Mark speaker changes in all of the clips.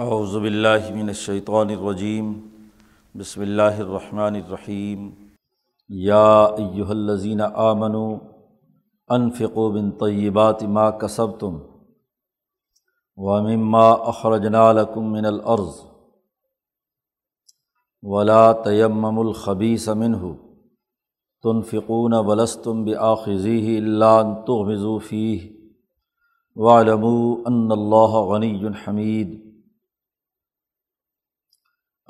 Speaker 1: اعوذ باللہ من الشیطان الرجیم، بسم اللہ الرحمن الرحیم۔ یا ایہا الذین آمنوا انفقوا من طیبات ما کسبتم ومما اخرجنا لکم من الارض ولا تیمموا الخبیث منہ تنفقون ولستم بآخذیہ الا ان تغمزوا فیہ واعلموا ان اللہ غنی حمید۔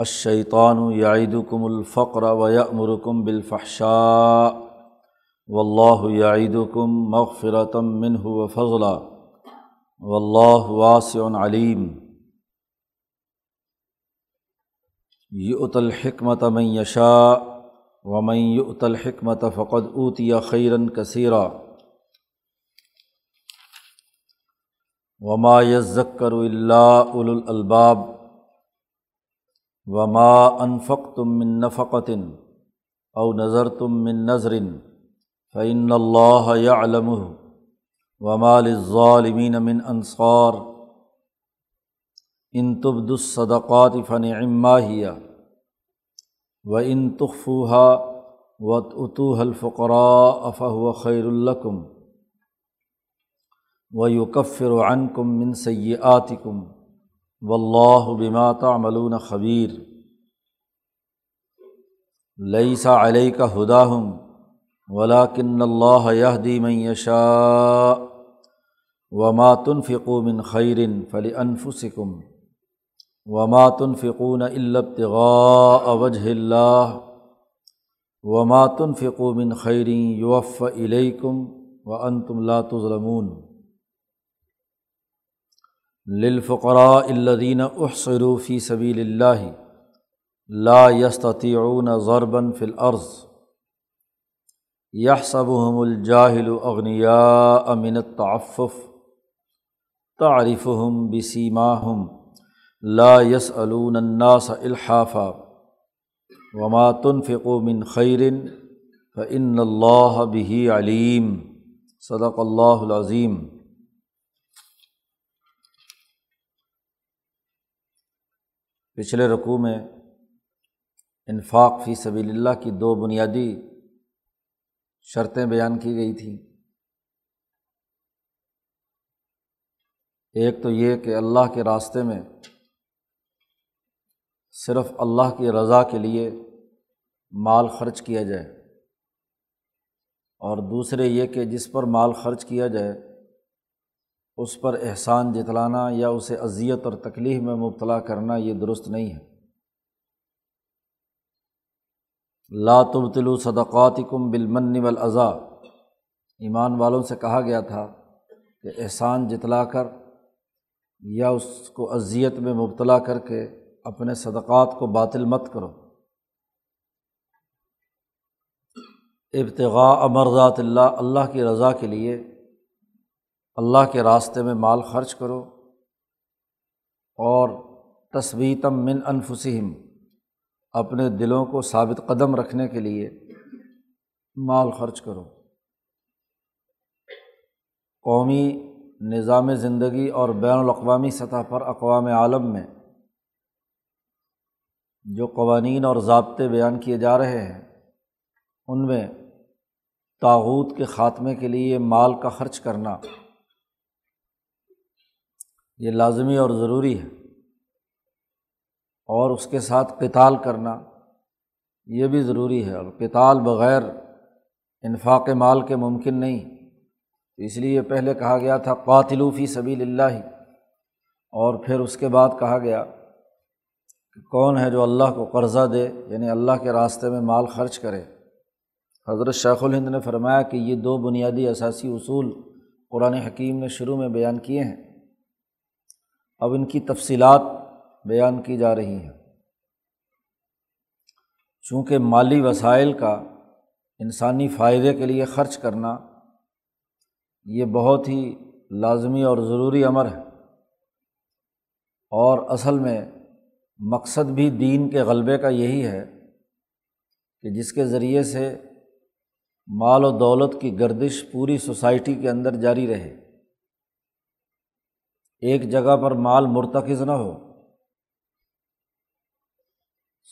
Speaker 1: الشیطان یعیدکم الفقر و بالفحشاء واللہ یعیدکم مغفرة منہ و فضلا واللہ واسع علیم یؤت الحکمت من یشاء ومن یؤت الحکمت فقد اوتی خیرا کثیرا وما یذکر الا اولو الالباب وما انفق تم من نفقتن او نظر تم من نظرن فعن اللہ علم وما للظالمین من انصار ان تبد الصدقات فن عماہیہ و ان تخفوحا و اتوح الفقراء افہ خیر الکم و یکفر عنکم من سیئاتکم و اللہ بما تعملون خبیر۔ لئیسا علیہ کا ہدا ہوں ولاکن اللہ یہدی من یشاء، وما تنفقوا من خیرن فلی انفسکم وما تنفقون الا ابتغاء وجه اللہ، وما تنفقوا من خیر یوف الیکم، وانتم لا تظلمون۔ للفقراء الذين احصروا في سبيل الله لا يستطيعون ضربا في الارض يحسبهم الجاهل اغنياء من التعفف. تعرفهم بسيماهم. لا يسألون الناس الحافا وما تنفقوا من خير فإن الله به عليم. صدق الله العظيم. پچھلے رقوع میں انفاق فی سبیل اللہ کی دو بنیادی شرطیں بیان کی گئی تھیں۔ ایک تو یہ کہ اللہ کے راستے میں صرف اللہ کی رضا کے لیے مال خرچ کیا جائے اور دوسرے یہ کہ جس پر مال خرچ کیا جائے اس پر احسان جتلانا یا اسے اذیت اور تکلیف میں مبتلا کرنا یہ درست نہیں ہے۔ لا تبتلو صدقات کم بالمن والاضا ایمان والوں سے کہا گیا تھا کہ احسان جتلا کر یا اس کو اذیت میں مبتلا کر کے اپنے صدقات کو باطل مت کرو۔ ابتغاء امرضات اللہ اللہ کی رضا کے لیے اللہ کے راستے میں مال خرچ کرو اور تصویتم من انفسم اپنے دلوں کو ثابت قدم رکھنے کے لیے مال خرچ کرو۔ قومی نظام زندگی اور بین الاقوامی سطح پر اقوام عالم میں جو قوانین اور ضابطے بیان کیے جا رہے ہیں، ان میں تاوت کے خاتمے کے لیے مال کا خرچ کرنا یہ لازمی اور ضروری ہے۔ اور اس کے ساتھ کتال کرنا یہ بھی ضروری ہے۔ اور کتال بغیر انفاق مال کے ممکن نہیں۔ تو اس لیے پہلے کہا گیا تھا قاتلوفی سبیل اللہ۔ اور پھر اس کے بعد کہا گیا کہ کون ہے جو اللہ کو قرضہ دے یعنی اللہ کے راستے میں مال خرچ کرے۔ حضرت شیخ الہند نے فرمایا کہ یہ دو بنیادی اثاثی اصول قرآن حکیم نے شروع میں بیان کیے ہیں۔ اب ان کی تفصیلات بیان کی جا رہی ہیں۔ چونکہ مالی وسائل کا انسانی فائدے کے لیے خرچ کرنا یہ بہت ہی لازمی اور ضروری امر ہے اور اصل میں مقصد بھی دین کے غلبے کا یہی ہے کہ جس کے ذریعے سے مال و دولت کی گردش پوری سوسائٹی کے اندر جاری رہے۔ ایک جگہ پر مال مرتکز نہ ہو۔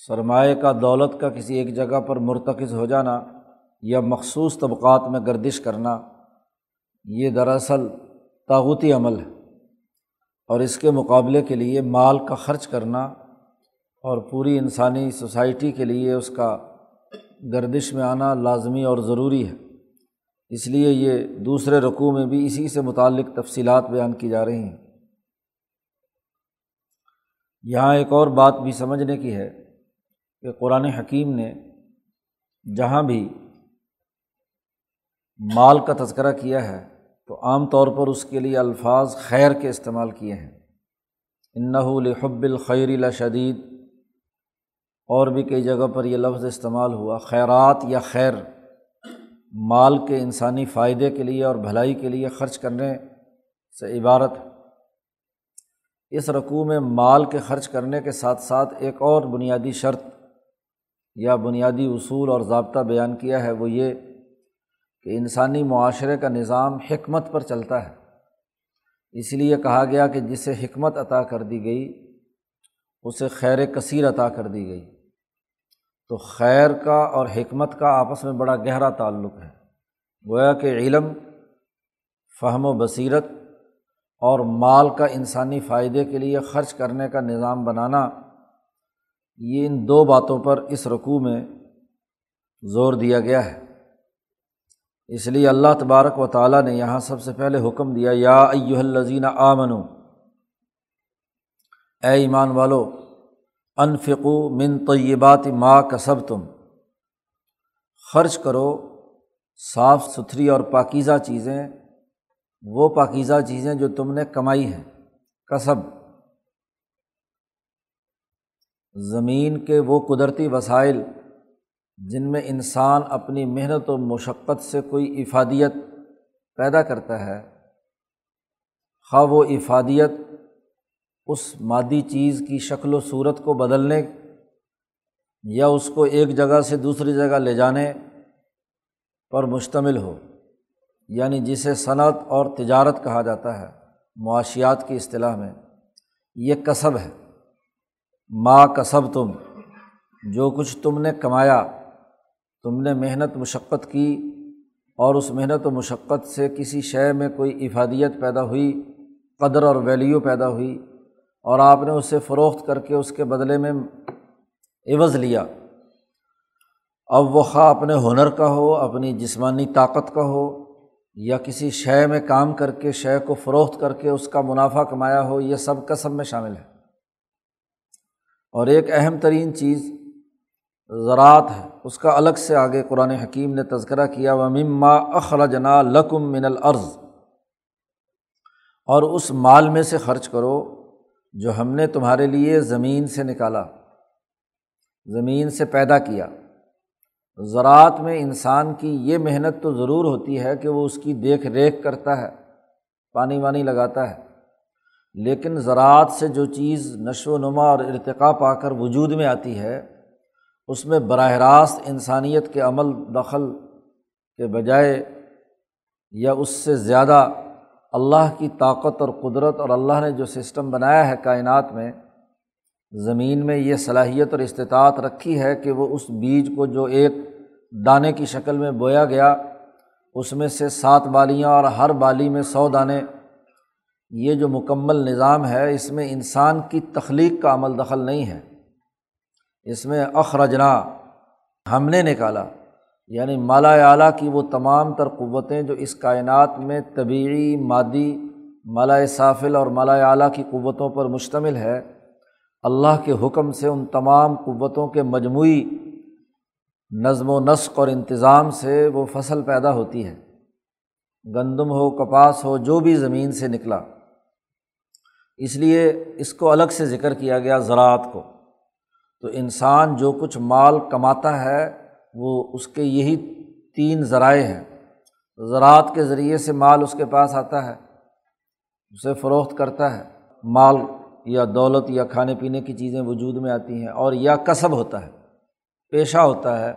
Speaker 1: سرمایہ کا دولت کا کسی ایک جگہ پر مرتکز ہو جانا یا مخصوص طبقات میں گردش کرنا، یہ دراصل طاوتی عمل ہے۔ اور اس کے مقابلے کے لیے مال کا خرچ کرنا اور پوری انسانی سوسائٹی کے لیے اس کا گردش میں آنا لازمی اور ضروری ہے۔ اس لیے یہ دوسرے رقوع میں بھی اسی سے متعلق تفصیلات بیان کی جا رہی ہیں۔ یہاں ایک اور بات بھی سمجھنے کی ہے کہ قرآن حکیم نے جہاں بھی مال کا تذکرہ کیا ہے تو عام طور پر اس کے لیے الفاظ خیر کے استعمال کیے ہیں۔ الحب اس رقوع میں مال کے خرچ کرنے کے ساتھ ساتھ ایک اور بنیادی شرط یا بنیادی اصول اور ضابطہ بیان کیا ہے وہ یہ کہ انسانی معاشرے کا نظام حکمت پر چلتا ہے۔ اس لیے کہا گیا کہ جسے حکمت عطا کر دی گئی، اسے خیر کثیر عطا کر دی گئی۔ تو خیر کا اور حکمت کا آپس میں بڑا گہرا تعلق ہے۔ گویا کہ علم، فہم و بصیرت اور مال کا انسانی فائدے کے لیے خرچ کرنے کا نظام بنانا، یہ ان دو باتوں پر اس رقوع میں زور دیا گیا ہے۔ اس لیے اللہ تبارک و تعالیٰ نے یہاں سب سے پہلے حکم دیا، یا ایو الزین آمنو اے ایمان والو انفقو من طیبات ما کسب تم خرچ کرو صاف ستھری اور پاکیزہ چیزیں وہ پاکیزہ چیزیں جو تم نے کمائی ہیں۔ کسب۔ زمین کے وہ قدرتی وسائل جن میں انسان اپنی محنت و مشقت سے کوئی افادیت پیدا کرتا ہے، خواہ وہ افادیت اس مادی چیز کی شکل و صورت کو بدلنے یا اس کو ایک جگہ سے دوسری جگہ لے جانے پر مشتمل ہو۔ یعنی جسے صنعت اور تجارت کہا جاتا ہے، معاشیات کی اصطلاح میں، یہ کصب ہے۔ ماں کصب تم جو کچھ تم نے کمایا، تم نے محنت مشقت کی اور اس محنت و مشقت سے کسی شے میں کوئی افادیت پیدا ہوئی، قدر اور ویلیو پیدا ہوئی اور آپ نے اسے فروخت کر کے اس کے بدلے میں عوض لیا۔ اب وہ خواہ اپنے ہنر کا ہو، اپنی جسمانی طاقت کا ہو یا کسی شے میں کام کر کے، شے کو فروخت کر کے اس کا منافع کمایا ہو، یہ سب کا سب میں شامل ہے۔ اور ایک اہم ترین چیز زراعت ہے، اس کا الگ سے آگے قرآن حکیم نے تذکرہ کیا و مما اخرجنا لکم من العرض اور اس مال میں سے خرچ کرو جو ہم نے تمہارے لیے زمین سے نکالا، زمین سے پیدا کیا۔ زراعت میں انسان کی یہ محنت تو ضرور ہوتی ہے کہ وہ اس کی دیکھ ریکھ کرتا ہے، پانی وانی لگاتا ہے۔ لیکن زراعت سے جو چیز نشو و نما اور ارتقا پا کر وجود میں آتی ہے، اس میں براہ راست انسانیت کے عمل دخل کے بجائے یا اس سے زیادہ اللہ کی طاقت اور قدرت اور اللہ نے جو سسٹم بنایا ہے کائنات میں زمین میں یہ صلاحیت اور استطاعت رکھی ہے کہ وہ اس بیج کو جو ایک دانے کی شکل میں بویا گیا، اس میں سے سات بالیاں اور ہر بالی میں سو دانے۔ یہ جو مکمل نظام ہے، اس میں انسان کی تخلیق کا عمل دخل نہیں ہے۔ اس میں اخرجنا، ہم نے نکالا۔ یعنی مالا اعلیٰ کی وہ تمام تر قوتیں جو اس کائنات میں طبعی مادی، مالا صافل اور مالا اعلیٰ کی قوتوں پر مشتمل ہے اللہ کے حکم سے ان تمام قوتوں کے مجموعی نظم و نسق اور انتظام سے وہ فصل پیدا ہوتی ہے گندم ہو، کپاس ہو، جو بھی زمین سے نکلا۔ اس لیے اس کو الگ سے ذکر کیا گیا زراعت کو۔ تو انسان جو کچھ مال کماتا ہے، وہ اس کے یہی تین ذرائع ہیں۔ زراعت کے ذریعے سے مال اس کے پاس آتا ہے، اسے فروخت کرتا ہے۔ مال یا دولت یا کھانے پینے کی چیزیں وجود میں آتی ہیں اور یا کسب ہوتا ہے، پیشہ ہوتا ہے،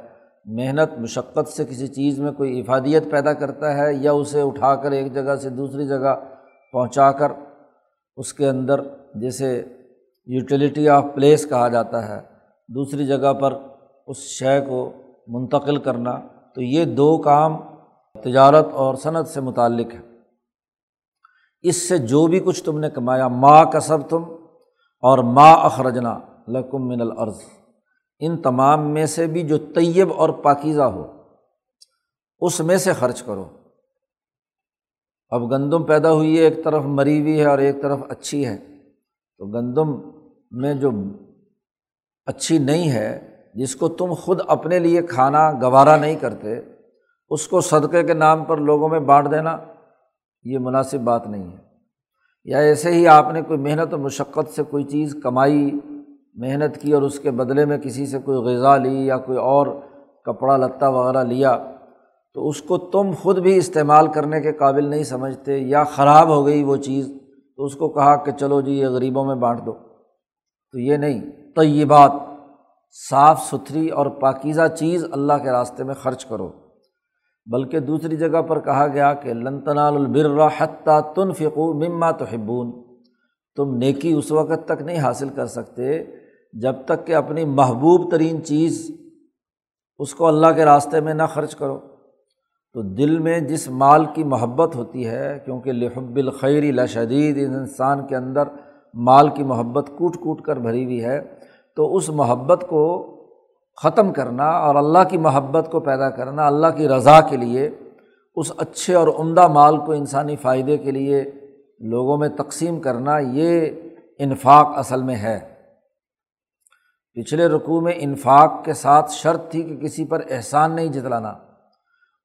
Speaker 1: محنت، مشقت سے کسی چیز میں کوئی افادیت پیدا کرتا ہے یا اسے اٹھا کر ایک جگہ سے دوسری جگہ پہنچا کر اس کے اندر جیسے یوٹیلیٹی آف پلیس کہا جاتا ہے، دوسری جگہ پر اس شے کو منتقل کرنا، تو یہ دو کام تجارت اور صنعت سے متعلق ہے اس سے جو بھی کچھ تم نے کمایا ماں کسب تم اور ماں اخرجنا لکم من العرض ان تمام میں سے بھی جو طیب اور پاکیزہ ہو، اس میں سے خرچ کرو۔ اب گندم پیدا ہوئی ہے، ایک طرف مری ہوئی ہے اور ایک طرف اچھی ہے۔ تو گندم میں جو اچھی نہیں ہے، جس کو تم خود اپنے لیے کھانا گوارا نہیں کرتے، اس کو صدقے کے نام پر لوگوں میں بانٹ دینا۔ یہ مناسب بات نہیں ہے۔ یا ایسے ہی آپ نے کوئی محنت و مشقت سے کوئی چیز کمائی، محنت کی اور اس کے بدلے میں کسی سے کوئی غذا لی یا کوئی اور کپڑا لتا وغیرہ لیا، تو اس کو تم خود بھی استعمال کرنے کے قابل نہیں سمجھتے یا خراب ہو گئی وہ چیز، تو اس کو کہا کہ چلو جی یہ غریبوں میں بانٹ دو۔ تو یہ نہیں، طیبات، صاف ستھری اور پاکیزہ چیز اللہ کے راستے میں خرچ کرو۔ بلکہ دوسری جگہ پر کہا گیا کہ لنتنال البر حتیٰ تن فکو مما تو حبون تم نیکی اس وقت تک نہیں حاصل کر سکتے جب تک کہ اپنی محبوب ترین چیز اس کو اللہ کے راستے میں نہ خرچ کرو۔ تو دل میں جس مال کی محبت ہوتی ہے، کیونکہ لحب الخیری لشدید انسان کے اندر مال کی محبت کوٹ کوٹ کر بھری ہوئی ہے، تو اس محبت کو ختم کرنا اور اللہ کی محبت کو پیدا کرنا، اللہ کی رضا کے لیے، اس اچھے اور عمدہ مال کو انسانی فائدے کے لیے لوگوں میں تقسیم کرنا، یہ انفاق اصل میں ہے۔ پچھلے رقوع میں انفاق کے ساتھ شرط تھی کہ کسی پر احسان نہیں جتلانا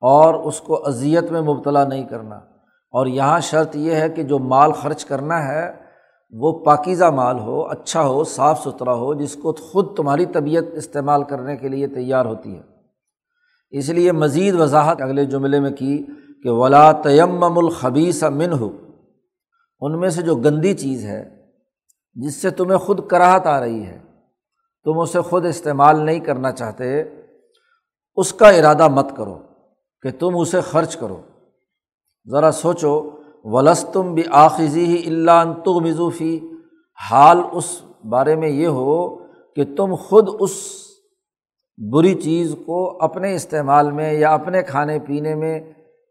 Speaker 1: اور اس کو اذیت میں مبتلا نہیں کرنا۔ اور یہاں شرط یہ ہے کہ جو مال خرچ کرنا ہے وہ پاکیزہ مال ہو اچھا ہو، صاف ستھرا ہو، جس کو خود تمہاری طبیعت استعمال کرنے کے لیے تیار ہوتی ہے۔ اس لیے مزید وضاحت اگلے جملے میں کی کہ ولا تیم الخبیس من ہو ان میں سے جو گندی چیز ہے، جس سے تمہیں خود کراہت آ رہی ہے، تم اسے خود استعمال نہیں کرنا چاہتے، اس کا ارادہ مت کرو کہ تم اسے خرچ کرو۔ ذرا سوچو ولس تم بھی آخذی ہی اللہ تغ مضوفی حال اس بارے میں یہ ہو کہ تم خود اس بری چیز کو اپنے استعمال میں یا اپنے کھانے پینے میں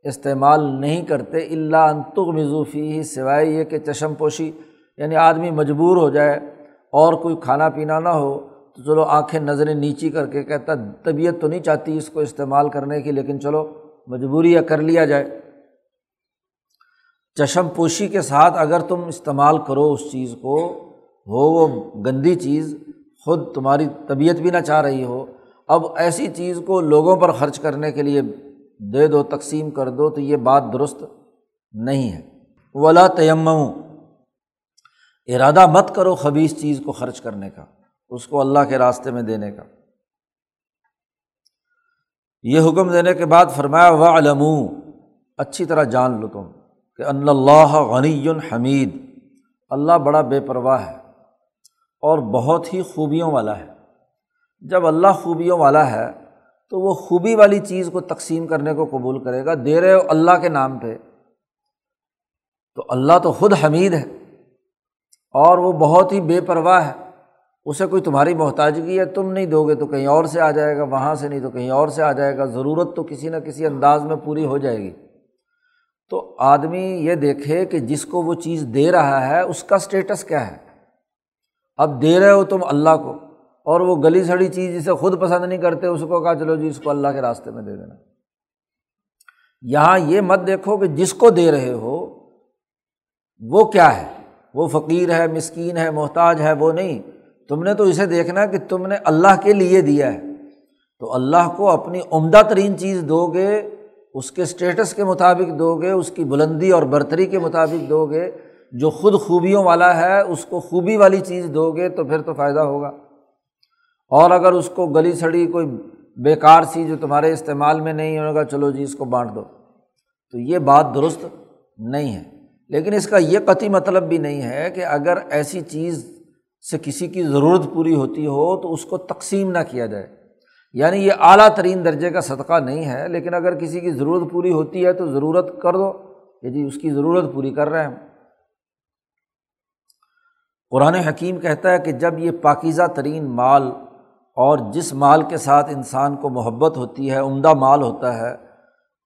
Speaker 1: استعمال نہیں کرتے اللہ انتغ مضوفی ہی سوائے یہ کہ چشم پوشی یعنی آدمی مجبور ہو جائے اور کوئی کھانا پینا نہ ہو، تو چلو آنکھیں نظریں نیچی کر کے کہتا، طبیعت تو نہیں چاہتی اس کو استعمال کرنے کی، لیکن چلو مجبوری یا کر لیا جائے۔ چشم پوشی کے ساتھ اگر تم استعمال کرو اس چیز کو ہو وہ گندی چیز خود تمہاری طبیعت بھی نہ چاہ رہی ہو۔ اب ایسی چیز کو لوگوں پر خرچ کرنے کے لیے دے دو، تقسیم کر دو، تو یہ بات درست نہیں ہے۔ ولا تیم ارادہ مت کرو خبیص چیز کو خرچ کرنے کا، اس کو اللہ کے راستے میں دینے کا۔ یہ حکم دینے کے بعد فرمایا و علم اچھی طرح جان لو تم۔ کہ اللہ غنی حمید، اللہ بڑا بے پرواہ ہے اور بہت ہی خوبیوں والا ہے۔ جب اللہ خوبیوں والا ہے تو وہ خوبی والی چیز کو تقسیم کرنے کو قبول کرے گا، دے رہے ہو اللہ کے نام پہ۔ تو اللہ تو خود حمید ہے اور وہ بہت ہی بے پرواہ ہے۔ اسے کوئی تمہاری محتاجگی ہے، تم نہیں دو گے تو کہیں اور سے آ جائے گا، وہاں سے نہیں تو کہیں اور سے آ جائے گا۔ ضرورت تو کسی نہ کسی انداز میں پوری ہو جائے گی۔ تو آدمی یہ دیکھے کہ جس کو وہ چیز دے رہا ہے، اس کا اسٹیٹس کیا ہے؟ اب دے رہے ہو تم اللہ کو، اور وہ گلی سڑی چیز جسے خود پسند نہیں کرتے، اس کو کہا چلو جی اس کو اللہ کے راستے میں دے دینا۔ یہاں یہ مت دیکھو کہ جس کو دے رہے ہو، وہ کیا ہے؟ وہ فقیر ہے، مسکین ہے، محتاج ہے، وہ نہیں۔ تم نے تو اسے دیکھنا کہ تم نے اللہ کے لیے دیا ہے۔ تو اللہ کو اپنی عمدہ ترین چیز دو گے اس کے اسٹیٹس کے مطابق دو گے اس کی بلندی اور برتری کے مطابق دو گے جو خود خوبیوں والا ہے، اس کو خوبی والی چیز دو گے تو پھر تو فائدہ ہوگا۔ اور اگر اس کو گلی سڑی کوئی بیکار سی جو تمہارے استعمال میں نہیں ہوگا، چلو جی اس کو بانٹ دو۔ تو یہ بات درست نہیں ہے۔ لیکن اس کا یہ قطعی مطلب بھی نہیں ہے کہ اگر ایسی چیز سے کسی کی ضرورت پوری ہوتی ہو تو اس کو تقسیم نہ کیا جائے۔ یعنی یہ اعلیٰ ترین درجے کا صدقہ نہیں ہے، لیکن اگر کسی کی ضرورت پوری ہوتی ہے تو ضرورت کر دو۔ کہ جی اس کی ضرورت پوری کر رہے ہیں قرآن حکیم کہتا ہے کہ جب یہ پاکیزہ ترین مال اور جس مال کے ساتھ انسان کو محبت ہوتی ہے، عمدہ مال ہوتا ہے،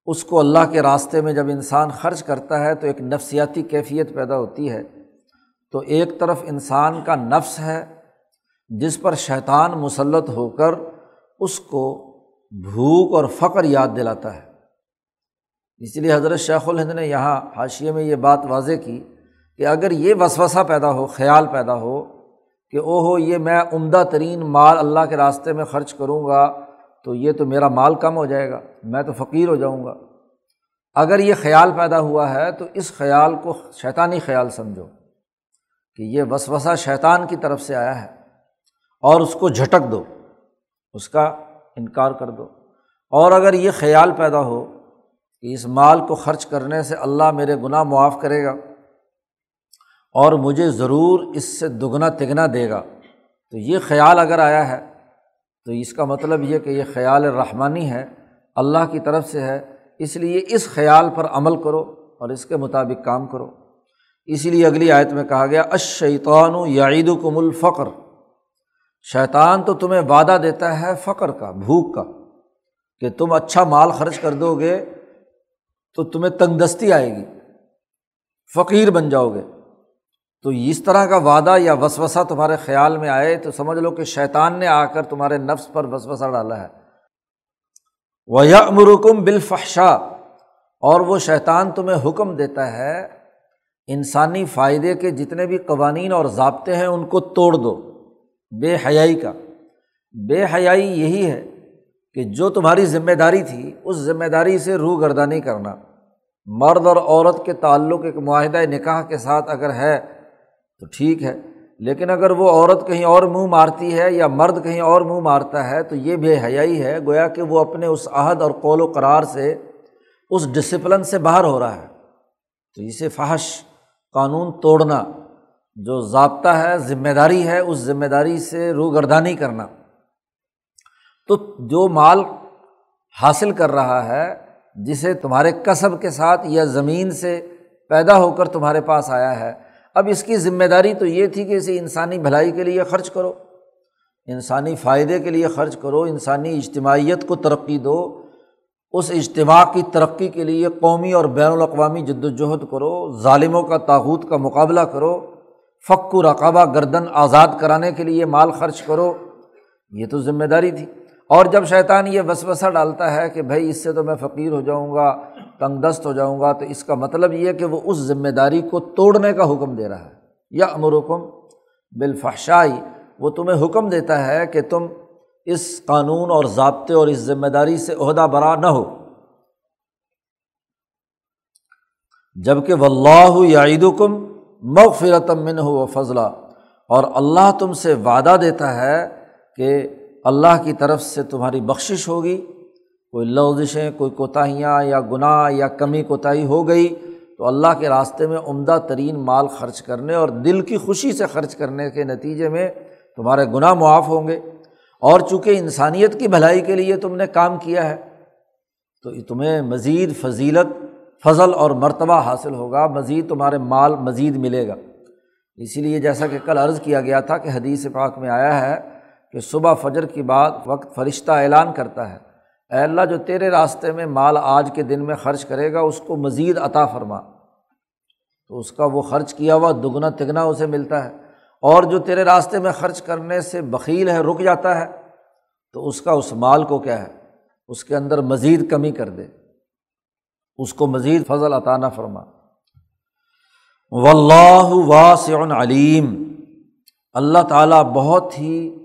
Speaker 1: اس کو اللہ کے راستے میں جب انسان خرچ کرتا ہے تو ایک نفسیاتی کیفیت پیدا ہوتی ہے۔ تو ایک طرف انسان کا نفس ہے، جس پر شیطان مسلط ہو کر اس کو بھوک اور فقر یاد دلاتا ہے۔ اس لیے حضرت شیخ الہند نے یہاں حاشیے میں یہ بات واضح کی کہ اگر یہ وسوسہ پیدا ہو، خیال پیدا ہو کہ او ہو یہ میں عمدہ ترین مال اللہ کے راستے میں خرچ کروں گا، تو یہ تو میرا مال کم ہو جائے گا، میں تو فقیر ہو جاؤں گا۔ اگر یہ خیال پیدا ہوا ہے تو اس خیال کو شیطانی خیال سمجھو کہ یہ وسوسہ شیطان کی طرف سے آیا ہے اور اس کو جھٹک دو۔ اس کا انکار کر دو۔ اور اگر یہ خیال پیدا ہو کہ اس مال کو خرچ کرنے سے اللہ میرے گناہ معاف کرے گا اور مجھے ضرور اس سے دگنا تگنا دے گا، تو یہ خیال اگر آیا ہے، تو اس کا مطلب یہ کہ یہ خیال رحمانی ہے، اللہ کی طرف سے ہے، اس لیے اس خیال پر عمل کرو اور اس کے مطابق کام کرو۔ اسی لیے اگلی آیت میں کہا گیا اشیطان یعید کم الفقر۔ شیطان تو تمہیں وعدہ دیتا ہے فقر کا، بھوک کا، کہ تم اچھا مال خرچ کر دو گے تو تمہیں تنگ دستی آئے گی، فقیر بن جاؤ گے۔ تو اس طرح کا وعدہ یا وسوسہ تمہارے خیال میں آئے تو سمجھ لو کہ شیطان نے آ کر تمہارے نفس پر وسوسہ ڈالا ہے۔ وہ امرکم بالفحشا اور وہ شیطان تمہیں حکم دیتا ہے، انسانی فائدے کے جتنے بھی قوانین اور ضابطے ہیں ان کو توڑ دو۔ بے حیائی کا۔ بے حیائی یہی ہے کہ جو تمہاری ذمہ داری تھی، اس ذمہ داری سے روح گردانی کرنا۔ مرد اور عورت کے تعلق ایک معاہدہ نکاح کے ساتھ اگر ہے تو ٹھیک ہے، لیکن اگر وہ عورت کہیں اور منہ مارتی ہے یا مرد کہیں اور منہ مارتا ہے تو یہ بے حیائی ہے، گویا کہ وہ اپنے اس عہد اور قول و قرار سے اس ڈسپلن سے باہر ہو رہا ہے۔ تو اسے فحش قانون توڑنا۔ جو ضابطہ ہے ذمہ داری ہے، اس ذمہ داری سے روگردانی کرنا۔ تو جو مال حاصل کر رہا ہے، جسے تمہارے کسب کے ساتھ یا زمین سے پیدا ہو کر تمہارے پاس آیا ہے، اب اس کی ذمہ داری تو یہ تھی کہ اسے انسانی بھلائی کے لیے خرچ کرو۔ انسانی فائدے کے لیے خرچ کرو، انسانی اجتماعیت کو ترقی دو۔ اس اجتماع کی ترقی کے لیے قومی اور بین الاقوامی جد وجہد کرو۔ ظالموں کا تاوت کا مقابلہ کرو۔ فک و رقبہ گردن آزاد کرانے کے لیے مال خرچ کرو۔ یہ تو ذمہ داری تھی۔ اور جب شیطان یہ وسوسہ ڈالتا ہے کہ بھائی اس سے تو میں فقیر ہو جاؤں گا، تنگ دست ہو جاؤں گا، تو اس کا مطلب یہ کہ وہ اس ذمہ داری کو توڑنے کا حکم دے رہا ہے۔ یا امرکم بالفحشائی، وہ تمہیں حکم دیتا ہے کہ تم اس قانون اور ضابطے اور اس ذمہ داری سے عہدہ برا نہ ہو۔ جبکہ و اللہ عید کم من ہو و فضلہ۔ اور اللہ تم سے وعدہ دیتا ہے کہ اللہ کی طرف سے تمہاری بخشش ہوگی۔ کوئی لوزشیں کوئی کوتاہیاں یا گناہ یا کمی، کوتاہی ہو گئی تو اللہ کے راستے میں عمدہ ترین مال خرچ کرنے اور دل کی خوشی سے خرچ کرنے کے نتیجے میں تمہارے گناہ معاف ہوں گے۔ اور چونکہ انسانیت کی بھلائی کے لیے تم نے کام کیا ہے، تو تمہیں مزید فضیلت فضل اور مرتبہ حاصل ہوگا، مزید تمہارے مال مزید ملے گا۔ اسی لیے جیسا کہ کل عرض کیا گیا تھا کہ حدیث پاک میں آیا ہے کہ صبح فجر کی بعد وقت فرشتہ اعلان کرتا ہے۔ اے اللہ، جو تیرے راستے میں مال آج کے دن میں خرچ کرے گا، اس کو مزید عطا فرما۔ تو اس کا وہ خرچ کیا ہوا، دگنا تگنا اسے ملتا ہے۔ اور جو تیرے راستے میں خرچ کرنے سے بکیل ہے، رک جاتا ہے۔ تو اس کا اس مال کو کیا ہے؟ اس کے اندر مزید کمی کر دے۔ اس کو مزید فضل عطا نہ فرما۔ و اللہ واسع علیم۔ اللہ تعالیٰ بہت ہی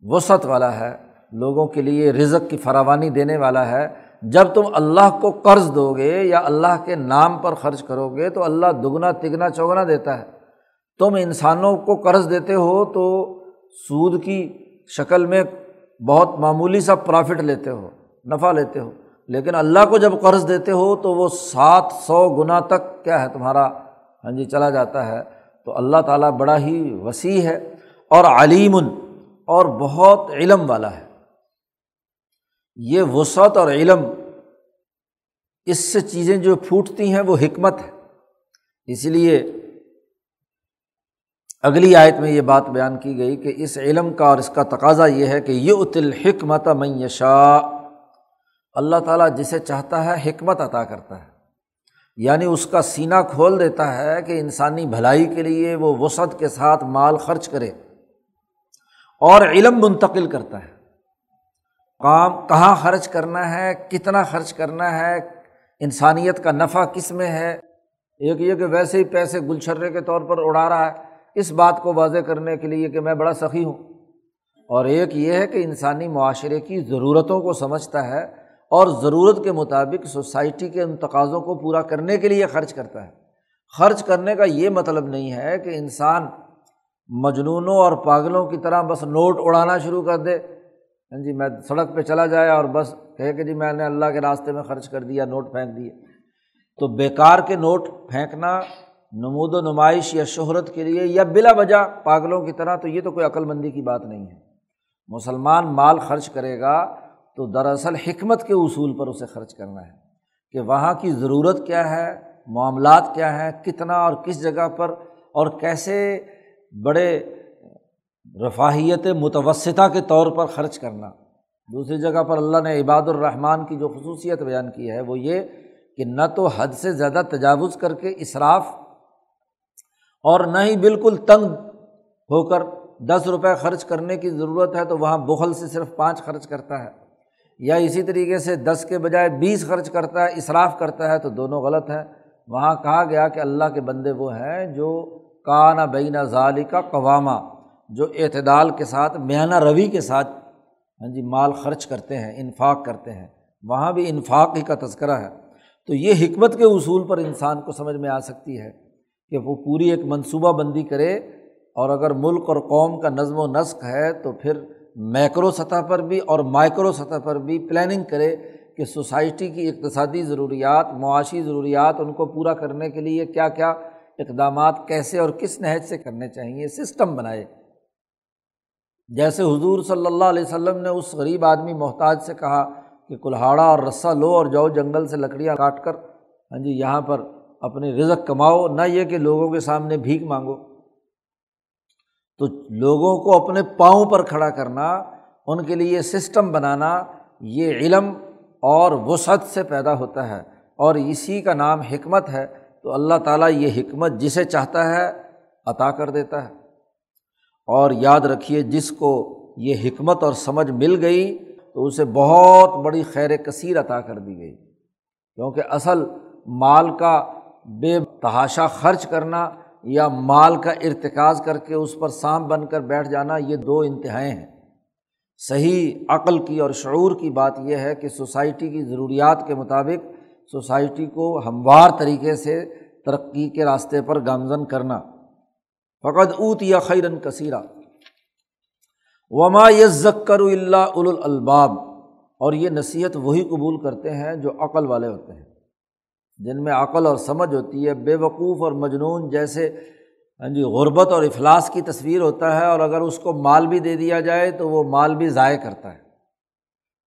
Speaker 1: وسعت والا ہے، لوگوں کے لیے رزق کی فراوانی دینے والا ہے۔ جب تم اللہ کو قرض دو گے یا اللہ کے نام پر خرچ کرو گے تو اللہ دگنا تگنا چوگنا دیتا ہے۔ تم انسانوں کو قرض دیتے ہو تو سود کی شکل میں بہت معمولی سا پرافٹ لیتے ہو، نفع لیتے ہو۔ لیکن اللہ کو جب قرض دیتے ہو تو وہ سات سو گنا تک کیا ہے تمہارا ہاں جی چلا جاتا ہے تو اللہ تعالیٰ بڑا ہی وسیع ہے اور علیم اور بہت علم والا ہے۔ یہ وسعت اور علم، اس سے چیزیں جو پھوٹتی ہیں وہ حکمت ہے۔ اسی لیے اگلی آیت میں یہ بات بیان کی گئی کہ اس علم کا اور اس کا تقاضا یہ ہے کہ یہ اتل حکمت میشا اللہ تعالیٰ جسے چاہتا ہے حکمت عطا کرتا ہے۔ یعنی اس کا سینہ کھول دیتا ہے کہ انسانی بھلائی کے لیے وہ وسعت کے ساتھ مال خرچ کرے اور علم منتقل کرتا ہے۔ کام کہاں خرچ کرنا ہے، کتنا خرچ کرنا ہے، انسانیت کا نفع کس میں ہے۔ ایک یہ کہ ویسے ہی پیسے گلچھرے کے طور پر اڑا رہا ہے۔ اس بات کو واضح کرنے کے لیے کہ میں بڑا سخی ہوں۔ اور ایک یہ ہے کہ انسانی معاشرے کی ضرورتوں کو سمجھتا ہے اور ضرورت کے مطابق سوسائٹی کے ان تقاضوں کو پورا کرنے کے لیے خرچ کرتا ہے۔ خرچ کرنے کا یہ مطلب نہیں ہے کہ انسان مجنونوں اور پاگلوں کی طرح بس نوٹ اڑانا شروع کر دے ہاں جی میں سڑک پہ چلا جائے اور بس کہے کہ جی میں نے اللہ کے راستے میں خرچ کر دیا، نوٹ پھینک دیے۔ تو بیکار کے نوٹ پھینکنا نمود و نمائش یا شہرت کے لیے یا بلا وجہ پاگلوں کی طرح تو یہ تو کوئی عقل مندی کی بات نہیں ہے۔ مسلمان مال خرچ کرے گا تو دراصل حکمت کے اصول پر اسے خرچ کرنا ہے کہ وہاں کی ضرورت کیا ہے، معاملات کیا ہیں، کتنا اور کس جگہ پر، اور کیسے بڑے رفاہیت متوسطہ کے طور پر خرچ کرنا۔ دوسری جگہ پر اللہ نے عباد الرحمٰن کی جو خصوصیت بیان کی ہے وہ یہ کہ نہ تو حد سے زیادہ تجاوز کر کے اصراف اور نہ ہی بالکل تنگ ہو کر دس روپے خرچ کرنے کی ضرورت ہے تو وہاں بخل سے صرف پانچ خرچ کرتا ہے۔ یا اسی طریقے سے دس کے بجائے بیس خرچ کرتا ہے اصراف کرتا ہے، تو دونوں غلط ہیں۔ وہاں کہا گیا کہ اللہ کے بندے وہ ہیں جو کانا بینہ ظالی کا قوامہ جو اعتدال کے ساتھ، میانہ روی کے ساتھ ہاں جی مال خرچ کرتے ہیں، انفاق کرتے ہیں۔ وہاں بھی انفاق ہی کا تذکرہ ہے۔ تو یہ حکمت کے اصول پر انسان کو سمجھ میں آ سکتی ہے کہ وہ پوری ایک منصوبہ بندی کرے اور اگر ملک اور قوم کا نظم و نسق ہے تو پھر میکرو سطح پر بھی اور مائکرو سطح پر بھی پلاننگ کرے کہ سوسائٹی کی اقتصادی ضروریات، معاشی ضروریات ان کو پورا کرنے کے لیے کیا کیا اقدامات کیسے اور کس نہج سے کرنے چاہیے سسٹم بنائے۔ جیسے حضور صلی اللہ علیہ وسلم نے اس غریب آدمی محتاج سے کہا کہ کلہاڑا اور رسا لو اور جاؤ جنگل سے لکڑیاں کاٹ کر ہاں جی یہاں پر اپنی رزق کماؤ، نہ یہ کہ لوگوں کے سامنے بھیک مانگو۔ تو لوگوں کو اپنے پاؤں پر کھڑا کرنا، ان کے لیے سسٹم بنانا، یہ علم اور وسعت سے پیدا ہوتا ہے۔ اور اسی کا نام حکمت ہے۔ تو اللہ تعالیٰ یہ حکمت جسے چاہتا ہے عطا کر دیتا ہے۔ اور یاد رکھیے، جس کو یہ حکمت اور سمجھ مل گئی، تو اسے بہت بڑی خیر کثیر عطا کر دی گئی۔ کیونکہ اصل مال کا بے تحاشا خرچ کرنا یا مال کا ارتکاز کر کے اس پر سانپ بن کر بیٹھ جانا، یہ دو انتہائیں ہیں۔ صحیح عقل کی اور شعور کی بات یہ ہے کہ سوسائٹی کی ضروریات کے مطابق سوسائٹی کو ہموار طریقے سے ترقی کے راستے پر گامزن کرنا۔ فقط اوت یا خیرن کثیرہ وما یزکر اللہ الباب اور یہ نصیحت وہی قبول کرتے ہیں جو عقل والے ہوتے ہیں۔ جن میں عقل اور سمجھ ہوتی ہے، بے وقوف اور مجنون جیسے ہاں جی غربت اور افلاس کی تصویر ہوتا ہے اور اگر اس کو مال بھی دے دیا جائے تو وہ مال بھی ضائع کرتا ہے۔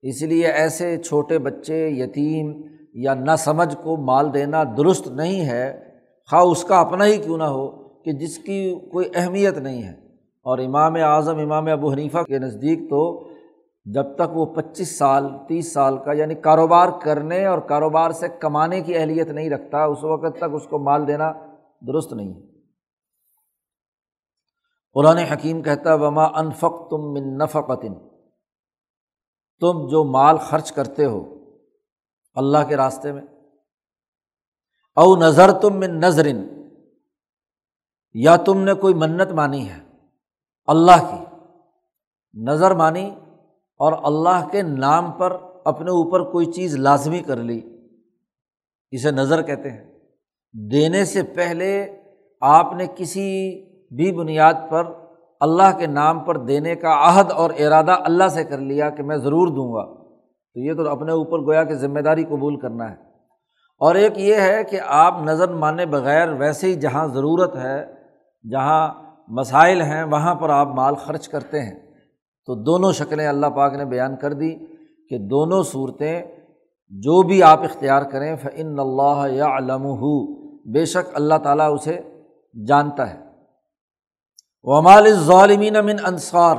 Speaker 1: اس لیے ایسے چھوٹے بچے، یتیم یا نہ سمجھ کو مال دینا درست نہیں ہے۔ خواہ اس کا اپنا ہی کیوں نہ ہو کہ جس کی کوئی اہمیت نہیں ہے۔ اور امام اعظم، امام ابو حنیفہ کے نزدیک تو جب تک وہ پچیس سال، تیس سال کا یعنی کاروبار کرنے اور کاروبار سے کمانے کی اہلیت نہیں رکھتا، اس وقت تک اس کو مال دینا درست نہیں ہے۔ قرآن حکیم کہتا وما انفق تم من نفقتن تم جو مال خرچ کرتے ہو اللہ کے راستے میں او نظر تم من نظرن یا تم نے کوئی منت مانی ہے اللہ کی نظر مانی اور اللہ کے نام پر اپنے اوپر کوئی چیز لازمی کر لی، اسے نظر کہتے ہیں۔ دینے سے پہلے آپ نے کسی بھی بنیاد پر اللہ کے نام پر دینے کا عہد اور ارادہ اللہ سے کر لیا کہ میں ضرور دوں گا۔ تو یہ تو اپنے اوپر گویا کہ ذمہ داری قبول کرنا ہے۔ اور ایک یہ ہے کہ آپ نظر مانے بغیر ویسے ہی جہاں ضرورت ہے، جہاں مسائل ہیں، وہاں پر آپ مال خرچ کرتے ہیں۔ تو دونوں شکلیں اللہ پاک نے بیان کر دی کہ دونوں صورتیں جو بھی آپ اختیار کریں فن اللہ یا علم ہو بے شک اللہ تعالیٰ اسے جانتا ہے۔ ومال ظالمین امن انصار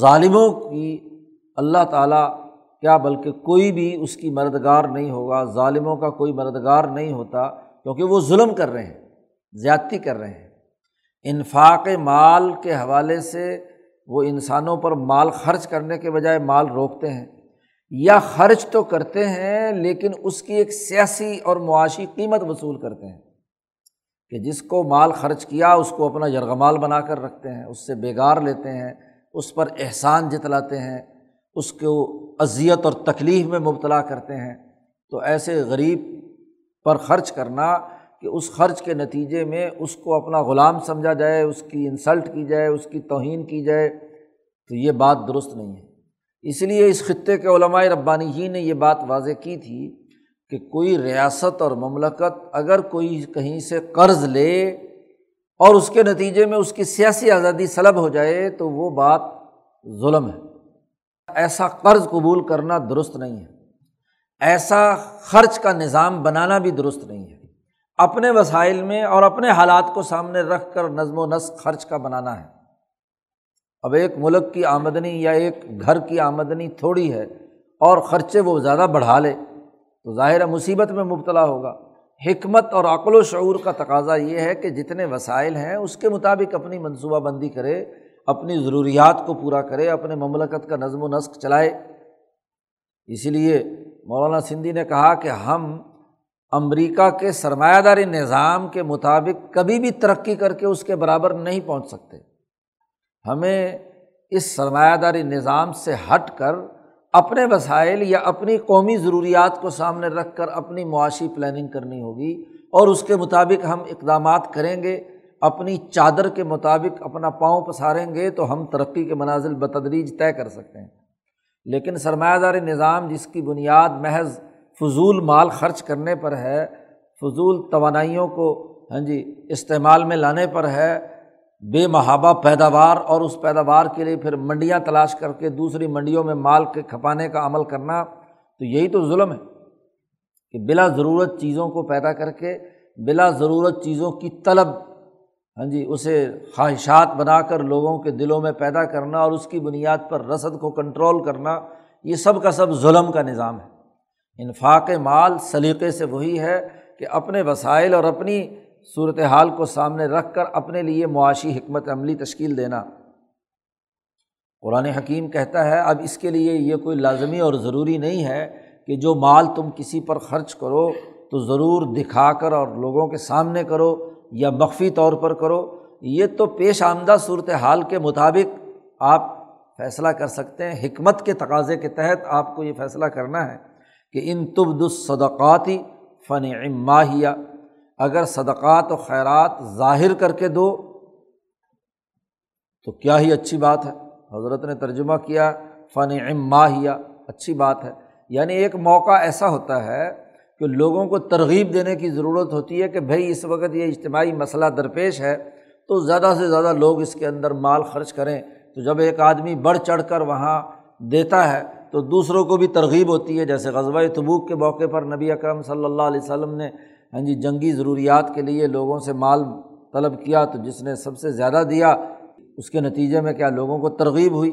Speaker 1: ظالموں کی اللہ تعالیٰ کیا بلکہ کوئی بھی اس کی مددگار نہیں ہوگا، ظالموں کا کوئی مددگار نہیں ہوتا کیونکہ وہ ظلم کر رہے ہیں، زیادتی کر رہے ہیں۔ انفاق مال کے حوالے سے وہ انسانوں پر مال خرچ کرنے کے بجائے مال روکتے ہیں یا خرچ تو کرتے ہیں لیکن اس کی ایک سیاسی اور معاشی قیمت وصول کرتے ہیں کہ جس کو مال خرچ کیا اس کو اپنا یرغمال بنا کر رکھتے ہیں، اس سے بےگار لیتے ہیں، اس پر احسان جتلاتے ہیں، اس کو اذیت اور تکلیف میں مبتلا کرتے ہیں۔ تو ایسے غریب پر خرچ کرنا کہ اس خرچ کے نتیجے میں اس کو اپنا غلام سمجھا جائے، اس کی انسلٹ کی جائے، اس کی توہین کی جائے، تو یہ بات درست نہیں ہے۔ اس لیے اس خطے کے علمائے ربانی ہی نے یہ بات واضح کی تھی کہ کوئی ریاست اور مملکت اگر کوئی کہیں سے قرض لے اور اس کے نتیجے میں اس کی سیاسی آزادی سلب ہو جائے، تو وہ بات ظلم ہے۔ ایسا قرض قبول کرنا درست نہیں ہے۔ ایسا خرچ کا نظام بنانا بھی درست نہیں ہے۔ اپنے وسائل میں اور اپنے حالات کو سامنے رکھ کر نظم و نسق خرچ کا بنانا ہے۔ اب ایک ملک کی آمدنی یا ایک گھر کی آمدنی تھوڑی ہے اور خرچے وہ زیادہ بڑھا لے تو ظاہر مصیبت میں مبتلا ہوگا۔ حکمت اور عقل و شعور کا تقاضا یہ ہے کہ جتنے وسائل ہیں اس کے مطابق اپنی منصوبہ بندی کرے، اپنی ضروریات کو پورا کرے، اپنے مملکت کا نظم و نسق چلائے۔ اسی لیے مولانا سندھی نے کہا کہ ہم امریکہ کے سرمایہ داری نظام کے مطابق کبھی بھی ترقی کر کے اس کے برابر نہیں پہنچ سکتے۔ ہمیں اس سرمایہ داری نظام سے ہٹ کر اپنے وسائل یا اپنی قومی ضروریات کو سامنے رکھ کر اپنی معاشی پلاننگ کرنی ہوگی اور اس کے مطابق ہم اقدامات کریں گے، اپنی چادر کے مطابق اپنا پاؤں پساریں گے تو ہم ترقی کے منازل بتدریج طے کر سکتے ہیں۔ لیکن سرمایہ داری نظام جس کی بنیاد محض فضول مال خرچ کرنے پر ہے، فضول توانائیوں کو ہاں جی استعمال میں لانے پر ہے، بے محابہ پیداوار اور اس پیداوار کے لیے پھر منڈیاں تلاش کر کے دوسری منڈیوں میں مال کے کھپانے کا عمل کرنا تو یہی تو ظلم ہے کہ بلا ضرورت چیزوں کو پیدا کر کے، بلا ضرورت چیزوں کی طلب ہاں جی اسے خواہشات بنا کر لوگوں کے دلوں میں پیدا کرنا اور اس کی بنیاد پر رسد کو کنٹرول کرنا، یہ سب کا سب ظلم کا نظام ہے۔ انفاق مال سلیقے سے وہی ہے کہ اپنے وسائل اور اپنی صورت حال کو سامنے رکھ کر اپنے لیے معاشی حکمت عملی تشکیل دینا۔ قرآن حکیم کہتا ہے، اب اس کے لیے یہ کوئی لازمی اور ضروری نہیں ہے کہ جو مال تم کسی پر خرچ کرو تو ضرور دکھا کر اور لوگوں کے سامنے کرو یا مخفی طور پر کرو۔ یہ تو پیش آمدہ صورت حال کے مطابق آپ فیصلہ کر سکتے ہیں، حکمت کے تقاضے کے تحت آپ کو یہ فیصلہ کرنا ہے۔ کہ ان تبد الصدقاتی فن ماہیا اگر صدقات و خیرات ظاہر کر کے دو، تو کیا ہی اچھی بات ہے؟ حضرت نے ترجمہ کیا فن ام اچھی بات ہے۔ یعنی ایک موقع ایسا ہوتا ہے کہ لوگوں کو ترغیب دینے کی ضرورت ہوتی ہے کہ بھائی اس وقت یہ اجتماعی مسئلہ درپیش ہے، تو زیادہ سے زیادہ لوگ اس کے اندر مال خرچ کریں۔ تو جب ایک آدمی بڑھ چڑھ کر وہاں دیتا ہے تو دوسروں کو بھی ترغیب ہوتی ہے، جیسے غزبۂ تبوک کے موقع پر نبی اکرم صلی اللہ علیہ وسلم نے ہاں جی جنگی ضروریات کے لیے لوگوں سے مال طلب کیا تو جس نے سب سے زیادہ دیا، اس کے نتیجے میں کیا لوگوں کو ترغیب ہوئی؟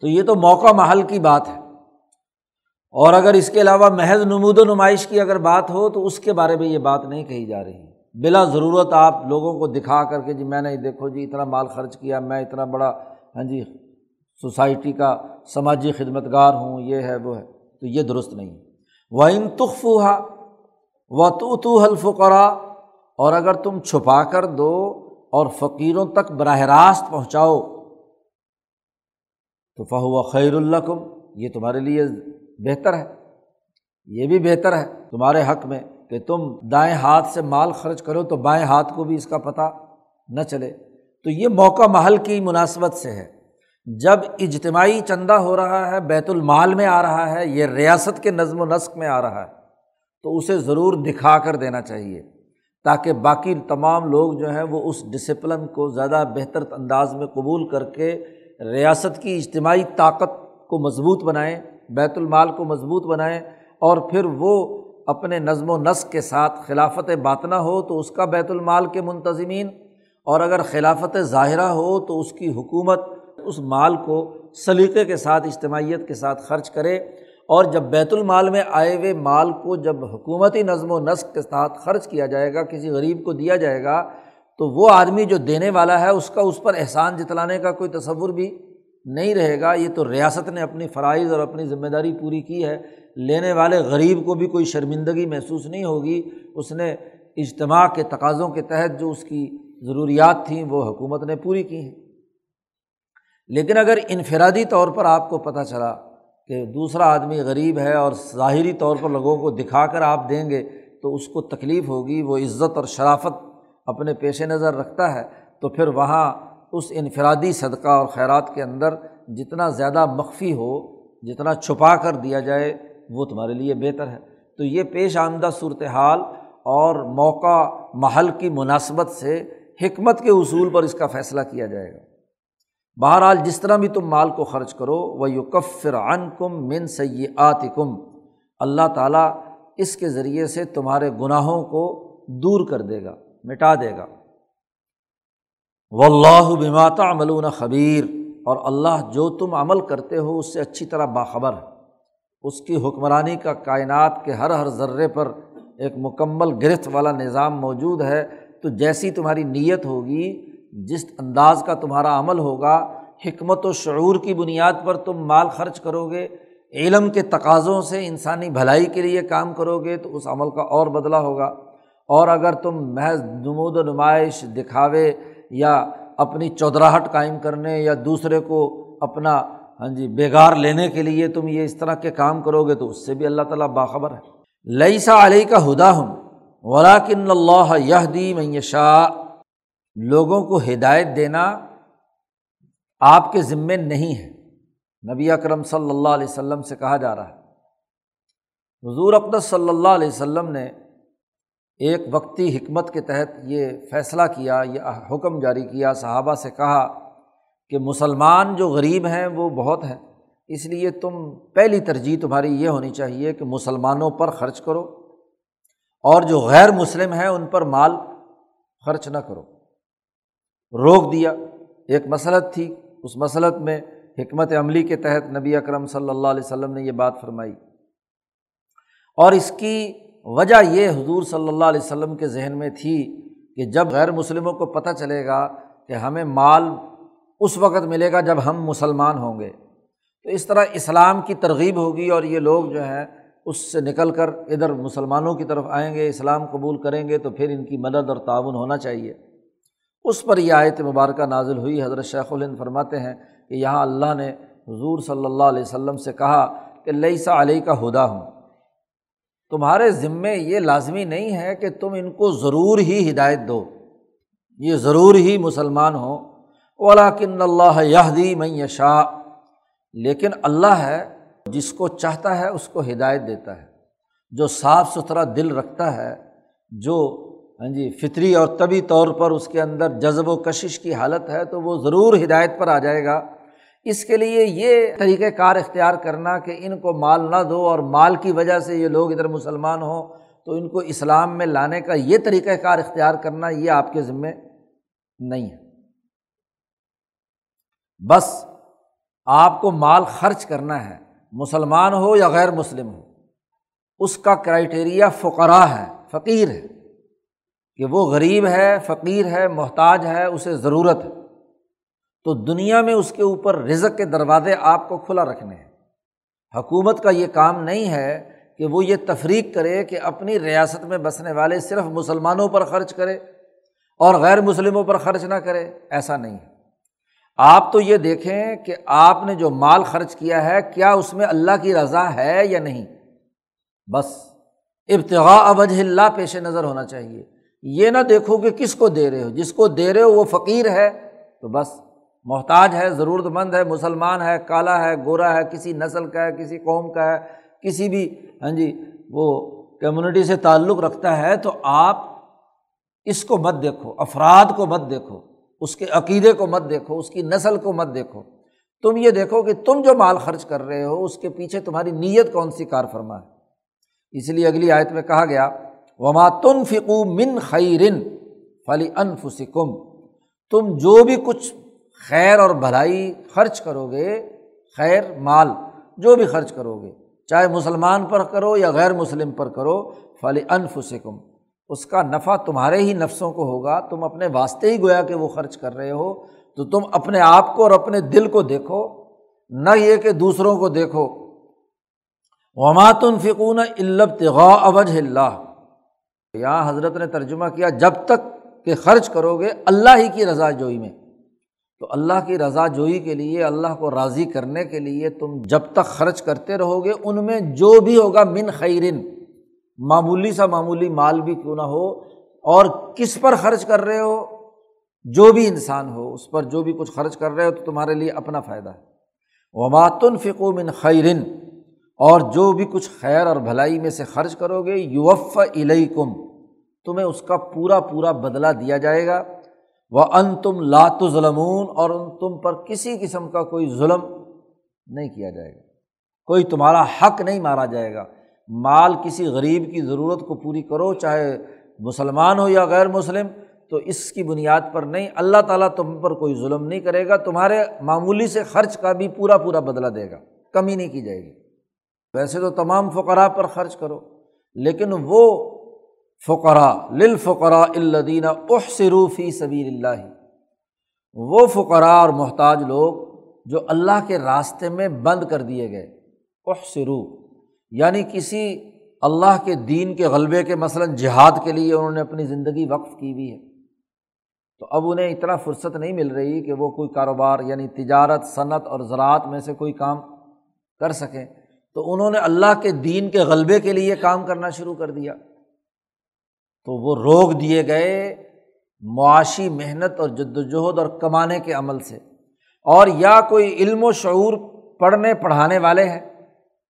Speaker 1: تو یہ تو موقع محل کی بات ہے۔ اور اگر اس کے علاوہ محض نمود و نمائش کی اگر بات ہو تو اس کے بارے میں یہ بات نہیں کہی جا رہی۔ بلا ضرورت آپ لوگوں کو دکھا کر کے جی میں نے، دیکھو جی اتنا مال خرچ کیا، میں اتنا بڑا ہاں جی سوسائٹی کا سماجی خدمت گار ہوں، یہ ہے، وہ ہے۔ تو یہ درست نہیں۔ وہ ان تخفوہا و تو تو حلف کرا اور اگر تم چھپا کر دو اور فقیروں تک براہ راست پہنچاؤ، تو فہو خیر القم یہ تمہارے لیے بہتر ہے۔ یہ بھی بہتر ہے تمہارے حق میں کہ تم دائیں ہاتھ سے مال خرچ کرو تو بائیں ہاتھ کو بھی اس کا پتہ نہ چلے۔ تو یہ موقع محل کی مناسبت سے ہے۔ جب اجتماعی چندہ ہو رہا ہے، بیت المال میں آ رہا ہے، یہ ریاست کے نظم و نسق میں آ رہا ہے، تو اسے ضرور دکھا کر دینا چاہیے، تاکہ باقی تمام لوگ جو ہیں وہ اس ڈسپلن کو زیادہ بہتر انداز میں قبول کر کے ریاست کی اجتماعی طاقت کو مضبوط بنائیں، بیت المال کو مضبوط بنائیں، اور پھر وہ اپنے نظم و نسق کے ساتھ خلافت باطنا ہو تو اس کا بیت المال کے منتظمین، اور اگر خلافت ظاہرہ ہو تو اس کی حکومت اس مال کو سلیقے کے ساتھ، اجتماعیت کے ساتھ خرچ کرے اور جب بیت المال میں آئے ہوئے مال کو جب حکومتی نظم و نسق کے ساتھ خرچ کیا جائے گا، کسی غریب کو دیا جائے گا، تو وہ آدمی جو دینے والا ہے، اس کا اس پر احسان جتلانے کا کوئی تصور بھی نہیں رہے گا۔ یہ تو ریاست نے اپنی فرائض اور اپنی ذمہ داری پوری کی ہے۔ لینے والے غریب کو بھی کوئی شرمندگی محسوس نہیں ہوگی۔ اس نے اجتماع کے تقاضوں کے تحت جو اس کی ضروریات تھیں، وہ حکومت نے پوری کی ہیں۔ لیکن اگر انفرادی طور پر آپ کو پتہ چلا کہ دوسرا آدمی غریب ہے اور ظاہری طور پر لوگوں کو دکھا کر آپ دیں گے تو اس کو تکلیف ہوگی، وہ عزت اور شرافت اپنے پیش نظر رکھتا ہے، تو پھر وہاں اس انفرادی صدقہ اور خیرات کے اندر جتنا زیادہ مخفی ہو، جتنا چھپا کر دیا جائے، وہ تمہارے لیے بہتر ہے۔ تو یہ پیش آمدہ صورت حال اور موقع، محل کی مناسبت سے حکمت کے اصول پر اس کا فیصلہ کیا جائے گا۔ بہرحال جس طرح بھی تم مال کو خرچ کرو وہ یو کفر کم من سی کم اللہ تعالیٰ اس کے ذریعے سے تمہارے گناہوں کو دور کر دے گا، مٹا دے گا۔ و اللہ بماتا ملون خبیر اور اللہ جو تم عمل کرتے ہو، اس سے اچھی طرح باخبر ہے۔ اس کی حکمرانی کا کائنات کے ہر ہر ذرے پر ایک مکمل گرفت والا نظام موجود ہے۔ تو جیسی تمہاری نیت ہوگی جس انداز کا تمہارا عمل ہوگا، حکمت و شعور کی بنیاد پر تم مال خرچ کرو گے علم کے تقاضوں سے انسانی بھلائی کے لیے کام کرو گے تو اس عمل کا اور بدلہ ہوگا۔ اور اگر تم محض نمود و نمائش دکھاوے یا اپنی چودراہٹ قائم کرنے یا دوسرے کو اپنا ہاں جی بےگار لینے کے لیے تم یہ اس طرح کے کام کرو گے تو اس سے بھی اللہ تعالیٰ باخبر ہے۔ لئی سا علیہ کا ہدا ہوں ولاکن اللہ یہ دی معیشا لوگوں کو ہدایت دینا آپ کے ذمے نہیں ہے۔ نبی اکرم صلی اللہ علیہ وسلم سے کہا جا رہا ہے۔ حضور اقدس صلی اللہ علیہ وسلم نے ایک وقتی حکمت کے تحت یہ فیصلہ کیا، یہ حکم جاری کیا، صحابہ سے کہا کہ مسلمان جو غریب ہیں وہ بہت ہیں، اس لیے تم پہلی ترجیح تمہاری یہ ہونی چاہیے کہ مسلمانوں پر خرچ کرو اور جو غیر مسلم ہیں ان پر مال خرچ نہ کرو۔ روک دیا۔ ایک مسلط تھی۔ اس مسلط میں حکمت عملی کے تحت نبی اکرم صلی اللہ علیہ وسلم نے یہ بات فرمائی۔ اور اس کی وجہ یہ حضور صلی اللہ علیہ وسلم کے ذہن میں تھی کہ جب غیر مسلموں کو پتہ چلے گا کہ ہمیں مال اس وقت ملے گا جب ہم مسلمان ہوں گے۔ تو اس طرح اسلام کی ترغیب ہوگی اور یہ لوگ جو ہیں اس سے نکل کر ادھر مسلمانوں کی طرف آئیں گے، اسلام قبول کریں گے تو پھر ان کی مدد اور تعاون ہونا چاہیے۔ اس پر یہ آیت مبارکہ نازل ہوئی، حضرت شیخ الہند فرماتے ہیں کہ یہاں اللہ نے حضور صلی اللہ علیہ وسلم سے کہا کہ لئی سا علیہ کا ہدا ہوں تمہارے ذمے یہ لازمی نہیں ہے کہ تم ان کو ضرور ہی ہدایت دو، یہ ضرور ہی مسلمان ہوں اولا کن اللہ یہ دی میں یشا لیکن اللہ ہے، جس کو چاہتا ہے اس کو ہدایت دیتا ہے، جو صاف ستھرا دل رکھتا ہے، جو ہاں جی فطری اور طبی طور پر اس کے اندر جذب و کشش کی حالت ہے تو وہ ضرور ہدایت پر آ جائے گا۔ اس کے لیے یہ طریقۂ کار اختیار کرنا کہ ان کو مال نہ دو اور مال کی وجہ سے یہ لوگ ادھر مسلمان ہوں تو ان کو اسلام میں لانے کا یہ طریقۂ کار اختیار کرنا یہ آپ کے ذمے نہیں ہے۔ بس آپ کو مال خرچ کرنا ہے، مسلمان ہو یا غیر مسلم ہو، اس کا کرائٹیریا فقرا ہے، فقیر ہے۔ کہ وہ غریب ہے، فقیر ہے، محتاج ہے، اسے ضرورت ہے۔ تو دنیا میں اس کے اوپر رزق کے دروازے آپ کو کھلا رکھنے ہیں۔ حکومت کا یہ کام نہیں ہے کہ وہ یہ تفریق کرے کہ اپنی ریاست میں بسنے والے صرف مسلمانوں پر خرچ کرے اور غیر مسلموں پر خرچ نہ کرے، ایسا نہیں ہے۔ آپ تو یہ دیکھیں کہ آپ نے جو مال خرچ کیا ہے، کیا اس میں اللہ کی رضا ہے یا نہیں؟ بس، ابتغاء ابج اللہ پیش نظر ہونا چاہیے۔ یہ نہ دیکھو کہ کس کو دے رہے ہو۔ جس کو دے رہے ہو وہ فقیر ہے۔ تو بس، محتاج ہے ضرورت مند ہے، مسلمان ہے، کالا ہے، گورا ہے، کسی نسل کا ہے، کسی قوم کا ہے، کسی بھی ہاں جی وہ کمیونٹی سے تعلق رکھتا ہے تو آپ اس کو مت دیکھو، افراد کو مت دیکھو، اس کے عقیدے کو مت دیکھو، اس کی نسل کو مت دیکھو۔ تم یہ دیکھو کہ تم جو مال خرچ کر رہے ہو، اس کے پیچھے تمہاری نیت کون سی کار فرما ہے۔ اس لیے اگلی آیت میں کہا گیا وما تن فکو من خیرن فلی انفسکم تم جو بھی کچھ خیر اور بھلائی خرچ کرو گے خیر مال، جو بھی خرچ کرو گے چاہے مسلمان پر کرو یا غیر مسلم پر کرو فلی انف سکم اس کا نفع تمہارے ہی نفسوں کو ہوگا، تم اپنے واسطے ہی گویا کہ وہ خرچ کر رہے ہو، تو تم اپنے آپ کو اور اپنے دل کو دیکھو، نہ یہ کہ دوسروں کو دیکھو۔ ومات الفقون البتغا اوج اللہ۔ یہاں حضرت نے ترجمہ کیا، جب تک کہ خرچ کرو گے اللہ ہی کی رضا جوئی میں۔ تو اللہ کی رضا جوئی کے لیے، اللہ کو راضی کرنے کے لیے تم جب تک خرچ کرتے رہو گے، ان میں جو بھی ہوگا، من خیرن۔ معمولی سا معمولی مال بھی کیوں نہ ہو، اور کس پر خرچ کر رہے ہو؟ جو بھی انسان ہو، اس پر جو بھی کچھ خرچ کر رہے ہو، تو تمہارے لیے اپنا فائدہ ہے۔ وماتن فکو من خیرن اور جو بھی کچھ خیر اور بھلائی میں سے خرچ کرو گے، یوف علیکم تمہیں اس کا پورا پورا بدلہ دیا جائے گا۔ وہ ان تم لات ظلمون اور ان تم پر کسی قسم کا کوئی ظلم نہیں کیا جائے گا۔ کوئی تمہارا حق نہیں مارا جائے گا۔ مال کسی غریب کی ضرورت کو پوری کرو، چاہے مسلمان ہو یا غیر مسلم، تو اس کی بنیاد پر نہیں۔ اللہ تعالیٰ تم پر کوئی ظلم نہیں کرے گا، تمہارے معمولی سے خرچ کا بھی پورا پورا بدلا دے گا۔ کمی نہیں کی جائے گی۔ ویسے تو تمام فقراء پر خرچ کرو، لیکن وہ فقرا لل فقرا الدین احسروفی سبیر اللہ۔ وہ فقراء اور محتاج لوگ جو اللہ کے راستے میں بند کر دیے گئے۔ احسرو یعنی کسی اللہ کے دین کے غلبے کے مثلاً جہاد کے لیے انہوں نے اپنی زندگی وقف کی ہوئی ہے۔ تو اب انہیں اتنا فرصت نہیں مل رہی کہ وہ کوئی کاروبار یعنی تجارت، صنعت اور زراعت میں سے کوئی کام کر سکیں۔ تو انہوں نے اللہ کے دین کے غلبے کے لیے کام کرنا شروع کر دیا۔ تو وہ روک دیے گئے معاشی محنت اور جد وجہد اور کمانے کے عمل سے۔ اور یا کوئی علم و شعور پڑھنے، پڑھانے والے ہیں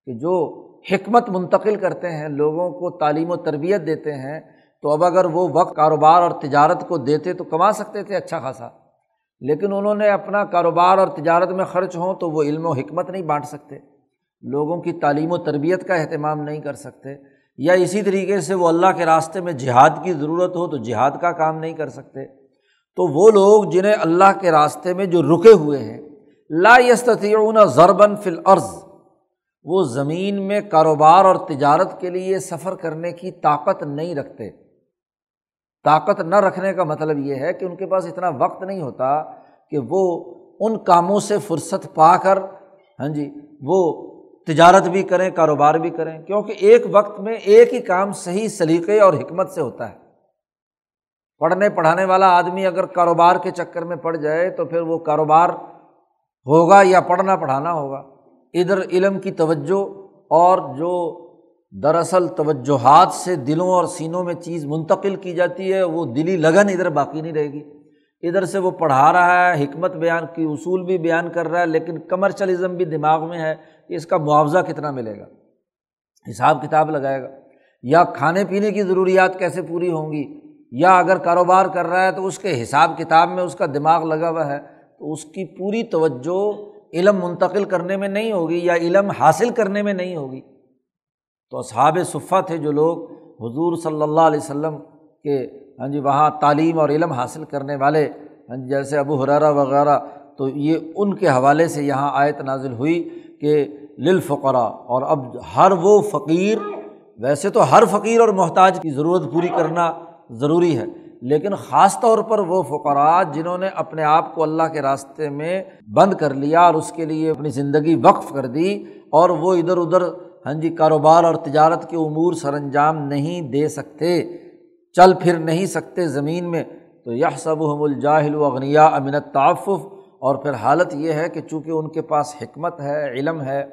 Speaker 1: کہ جو حکمت منتقل کرتے ہیں، لوگوں کو تعلیم و تربیت دیتے ہیں، تو اب اگر وہ وقت کاروبار اور تجارت کو دیتے تو کما سکتے تھے اچھا خاصا۔ لیکن انہوں نے اپنا کاروبار اور تجارت میں خرچ ہوں تو وہ علم و حکمت نہیں بانٹ سکتے۔ لوگوں کی تعلیم و تربیت کا اہتمام نہیں کر سکتے، یا اسی طریقے سے وہ اللہ کے راستے میں جہاد کی ضرورت ہو تو جہاد کا کام نہیں کر سکتے۔ تو وہ لوگ جنہیں اللہ کے راستے میں جو رکے ہوئے ہیں، لا یستیون ضربن فل عرض وہ زمین میں کاروبار اور تجارت کے لیے سفر کرنے کی طاقت نہیں رکھتے۔ طاقت نہ رکھنے کا مطلب یہ ہے کہ ان کے پاس اتنا وقت نہیں ہوتا کہ وہ ان کاموں سے فرصت پا کر ہاں جی وہ تجارت بھی کریں، کاروبار بھی کریں، کیونکہ ایک وقت میں ایک ہی کام صحیح سلیقے اور حکمت سے ہوتا ہے۔ پڑھنے، پڑھانے والا آدمی اگر کاروبار کے چکر میں پڑ جائے تو پھر وہ کاروبار ہوگا یا پڑھنا، پڑھانا ہوگا۔ ادھر علم کی توجہ اور جو دراصل توجہات سے دلوں اور سینوں میں چیز منتقل کی جاتی ہے، وہ دلی لگن ادھر باقی نہیں رہے گی۔ ادھر سے وہ پڑھا رہا ہے، حکمت بیان کی، اصول بھی بیان کر رہا ہے، لیکن کمرشلزم بھی دماغ میں ہے کہ اس کا معاوضہ کتنا ملے گا۔ حساب کتاب لگائے گا۔ یا کھانے پینے کی ضروریات کیسے پوری ہوں گی؟ یا اگر کاروبار کر رہا ہے تو اس کے حساب کتاب میں اس کا دماغ لگا ہوا ہے، تو اس کی پوری توجہ علم منتقل کرنے میں نہیں ہوگی یا علم حاصل کرنے میں نہیں ہوگی۔ تو اصحاب صفہ تھے جو لوگ حضور صلی اللہ علیہ وسلم کے ہاں جی وہاں تعلیم اور علم حاصل کرنے والے ہاں جی جیسے ابو حرارہ وغیرہ، تو یہ ان کے حوالے سے یہاں آیت نازل ہوئی کہ للفقرا اور اب ہر وہ فقیر، ویسے تو ہر فقیر اور محتاج کی ضرورت پوری کرنا ضروری ہے، لیکن خاص طور پر وہ فقرات جنہوں نے اپنے آپ کو اللہ کے راستے میں بند کر لیا اور اس کے لیے اپنی زندگی وقف کر دی، اور وہ ادھر ادھر ہاں جی کاروبار اور تجارت کے امور سر انجام نہیں دے سکتے۔ چل پھر نہیں سکتے زمین میں، تو یہ سب ہم الجاہل و اغنیا امنت تعفف اور پھر حالت یہ ہے کہ چونکہ ان کے پاس حکمت ہے، علم ہے،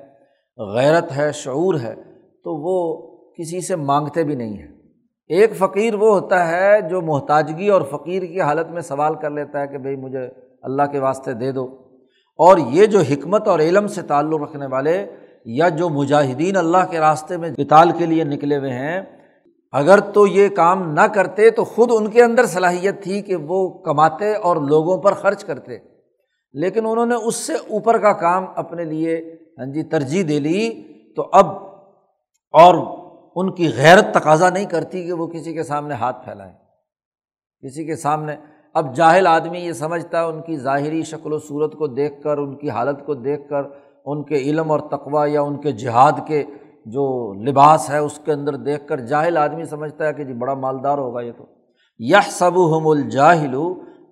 Speaker 1: غیرت ہے، شعور ہے، تو وہ کسی سے مانگتے بھی نہیں ہیں۔ ایک فقیر وہ ہوتا ہے جو محتاجگی اور فقیر کی حالت میں سوال کر لیتا ہے کہ بھائی مجھے اللہ کے واسطے دے دو۔ اور یہ جو حکمت اور علم سے تعلق رکھنے والے یا جو مجاہدین اللہ کے راستے میں کتال کے لیے نکلے ہوئے ہیں اگر تو یہ کام نہ کرتے تو خود ان کے اندر صلاحیت تھی کہ وہ کماتے اور لوگوں پر خرچ کرتے۔ لیکن انہوں نے اس سے اوپر کا کام اپنے لیے ہاں جی ترجیح دے لی۔ تو اب اور ان کی غیرت تقاضا نہیں کرتی کہ وہ کسی کے سامنے ہاتھ پھیلائیں، کسی کے سامنے۔ اب جاہل آدمی یہ سمجھتا ہے ان کی ظاہری شکل و صورت کو دیکھ کر، ان کی حالت کو دیکھ کر، ان کے علم اور تقوا یا ان کے جہاد کے جو لباس ہے اس کے اندر دیکھ کر جاہل آدمی سمجھتا ہے کہ جی بڑا مالدار ہوگا یہ تو۔ یہ سب ہم الجاہل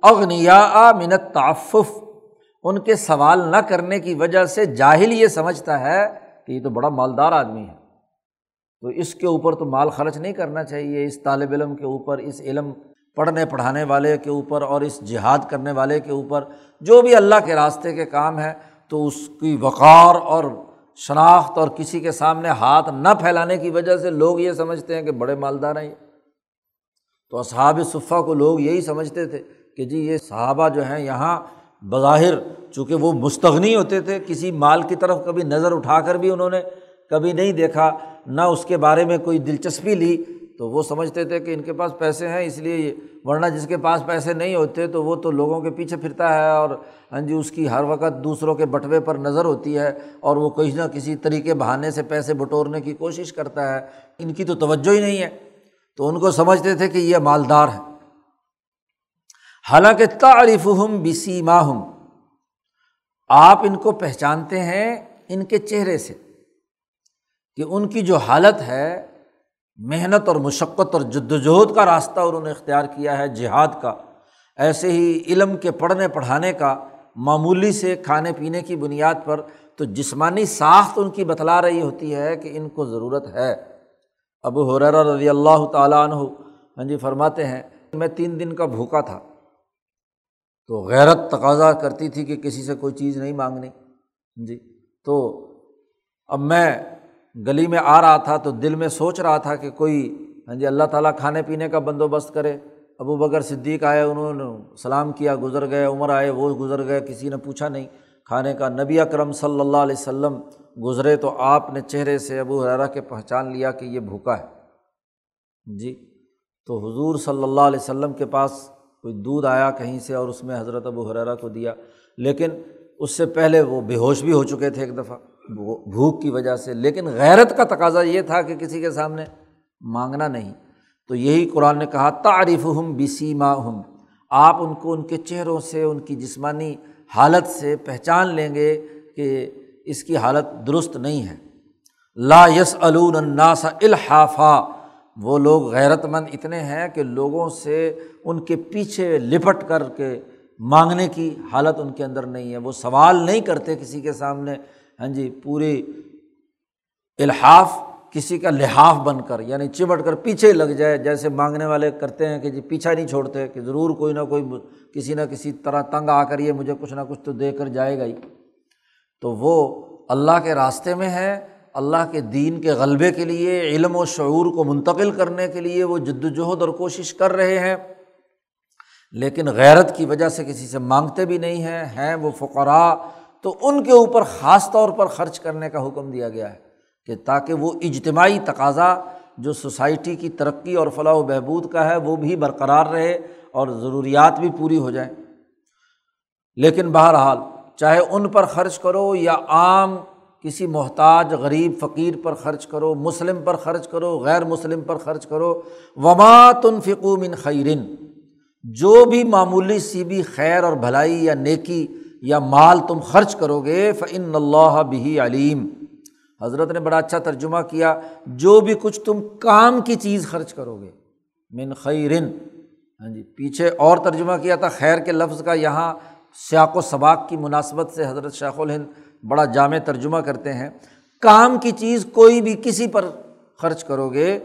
Speaker 1: اغنیا منت تعفف ان کے سوال نہ کرنے کی وجہ سے جاہل یہ سمجھتا ہے کہ یہ تو بڑا مالدار آدمی ہے۔ تو اس کے اوپر تو مال خرچ نہیں کرنا چاہیے، اس طالب علم کے اوپر، اس علم پڑھنے پڑھانے والے کے اوپر اور اس جہاد کرنے والے کے اوپر۔ جو بھی اللہ کے راستے کے کام ہے تو اس کی وقار اور شناخت اور کسی کے سامنے ہاتھ نہ پھیلانے کی وجہ سے لوگ یہ سمجھتے ہیں کہ بڑے مالدار ہیں تو اصحاب صفہ کو لوگ یہی سمجھتے تھے کہ جی یہ صحابہ جو ہیں یہاں بظاہر چونکہ وہ مستغنی ہوتے تھے، کسی مال کی طرف کبھی نظر اٹھا کر بھی انہوں نے کبھی نہیں دیکھا، نہ اس کے بارے میں کوئی دلچسپی لی۔ تو وہ سمجھتے تھے کہ ان کے پاس پیسے ہیں، اس لیے ورنہ جس کے پاس پیسے نہیں ہوتے تو وہ تو لوگوں کے پیچھے پھرتا ہے اور ہاں جی اس کی ہر وقت دوسروں کے بٹوے پر نظر ہوتی ہے اور وہ کہیں نہ کسی طریقے بہانے سے پیسے بٹورنے کی کوشش کرتا ہے۔ ان کی تو توجہ ہی نہیں ہے۔ تو ان کو سمجھتے تھے کہ یہ مالدار ہے حالانکہ تعریف ہم بسی ماہم آپ ان کو پہچانتے ہیں ان کے چہرے سے کہ ان کی جو حالت ہے محنت اور مشقت اور جد وجہد کا راستہ انہوں نے اختیار کیا ہے جہاد کا۔ ایسے ہی علم کے پڑھنے پڑھانے کا، معمولی سے کھانے پینے کی بنیاد پر تو جسمانی ساخت ان کی بتلا رہی ہوتی ہے کہ ان کو ضرورت ہے۔ ابو حرا رضی اللہ تعالیٰ عنہ ہاں جی فرماتے ہیں، میں تین دن کا بھوکا تھا۔ تو غیرت تقاضا کرتی تھی کہ کسی سے کوئی چیز نہیں مانگنی۔ ہاں جی تو اب میں گلی میں آ رہا تھا تو دل میں سوچ رہا تھا کہ کوئی ہاں جی اللہ تعالیٰ کھانے پینے کا بندوبست کرے۔ ابو بکر صدیق آئے، انہوں نے سلام کیا، گزر گئے، عمر آئے، وہ گزر گئے، کسی نے پوچھا نہیں۔ کھانے کا نبی اکرم صلی اللہ علیہ وسلم گزرے تو آپ نے چہرے سے ابو حرا کے پہچان لیا کہ یہ بھوکا ہے۔ جی تو حضور صلی اللہ علیہ وسلم کے پاس کوئی دودھ آیا کہیں سے اور اس میں حضرت ابو حرا کو دیا۔ لیکن اس سے پہلے وہ بے ہوش بھی ہو چکے تھے ایک دفعہ۔ بھوک کی وجہ سے، لیکن غیرت کا تقاضا یہ تھا کہ کسی کے سامنے مانگنا نہیں۔ تو یہی قرآن نے کہا تعریف ہم بسی ہم آپ ان کو ان کے چہروں سے، ان کی جسمانی حالت سے پہچان لیں گے کہ اس کی حالت درست نہیں ہے۔ لا یس الناس الحافا۔ وہ لوگ غیرت مند اتنے ہیں کہ لوگوں سے ان کے پیچھے لپٹ کر کے مانگنے کی حالت ان کے اندر نہیں ہے۔ وہ سوال نہیں کرتے کسی کے سامنے ہاں جی پوری الحاف کسی کا لحاف بن کر یعنی چمٹ کر پیچھے لگ جائے، جیسے مانگنے والے کرتے ہیں کہ جی پیچھا نہیں چھوڑتے، کہ ضرور کوئی نہ کوئی کسی نہ کسی طرح تنگ آ کر یہ مجھے کچھ نہ کچھ تو دے کر جائے گا ہی۔ تو وہ اللہ کے راستے میں ہے، اللہ کے دین کے غلبے کے لیے، علم و شعور کو منتقل کرنے کے لیے وہ جد وجہد اور کوشش کر رہے ہیں۔ لیکن غیرت کی وجہ سے کسی سے مانگتے بھی نہیں ہیں ہیں وہ فقراء تو ان کے اوپر خاص طور پر خرچ کرنے کا حکم دیا گیا ہے کہ تاکہ وہ اجتماعی تقاضا جو سوسائٹی کی ترقی اور فلاح و بہبود کا ہے وہ بھی برقرار رہے اور ضروریات بھی پوری ہو جائیں۔ لیکن بہرحال چاہے ان پر خرچ کرو یا عام کسی محتاج، غریب، فقیر پر خرچ کرو، مسلم پر خرچ کرو، غیر مسلم پر خرچ کرو، وما تنفقو من خیرن۔ جو بھی معمولی سی بھی خیر اور بھلائی یا نیکی یا مال تم خرچ کرو گے فعن اللہ بھی علیم حضرت نے بڑا اچھا ترجمہ کیا، جو بھی کچھ تم کام کی چیز خرچ کرو گے۔ من خیرن ہاں جی پیچھے اور ترجمہ کیا تھا، خیر کے لفظ کا، یہاں سیاق و سباق کی مناسبت سے حضرت شیخ الہند بڑا جامع ترجمہ کرتے ہیں۔ کام کی چیز کوئی بھی کسی پر خرچ کرو گے،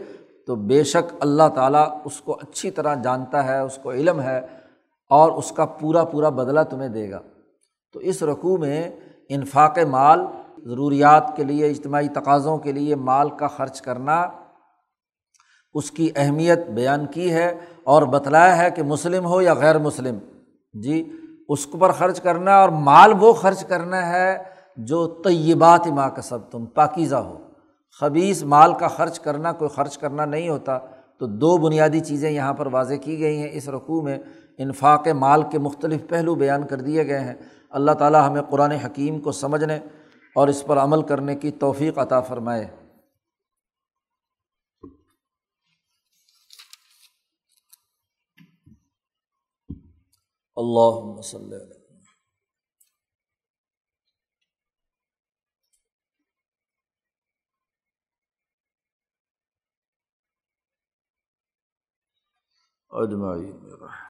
Speaker 1: تو بے شک اللہ تعالیٰ اس کو اچھی طرح جانتا ہے، اس کو علم ہے اور اس کا پورا پورا بدلہ تمہیں دے گا۔ تو اس رقوع میں انفاق مال، ضروریات کے لیے، اجتماعی تقاضوں کے لیے مال کا خرچ کرنا اس کی اہمیت بیان کی ہے اور بتلایا ہے کہ مسلم ہو یا غیر مسلم۔ جی اس پر خرچ کرنا اور مال وہ خرچ کرنا ہے جو طیبات ماں کا سب تم پاکیزہ ہو۔ خبیص مال کا خرچ کرنا، کوئی خرچ کرنا نہیں ہوتا۔ تو دو بنیادی چیزیں یہاں پر واضح کی گئی ہیں۔ اس رقوع میں انفاق مال کے مختلف پہلو بیان کر دیے گئے ہیں۔ اللہ تعالیٰ ہمیں قرآن حکیم کو سمجھنے اور اس پر عمل کرنے کی توفیق عطا فرمائے۔ اللہ اجمائی اجمعین۔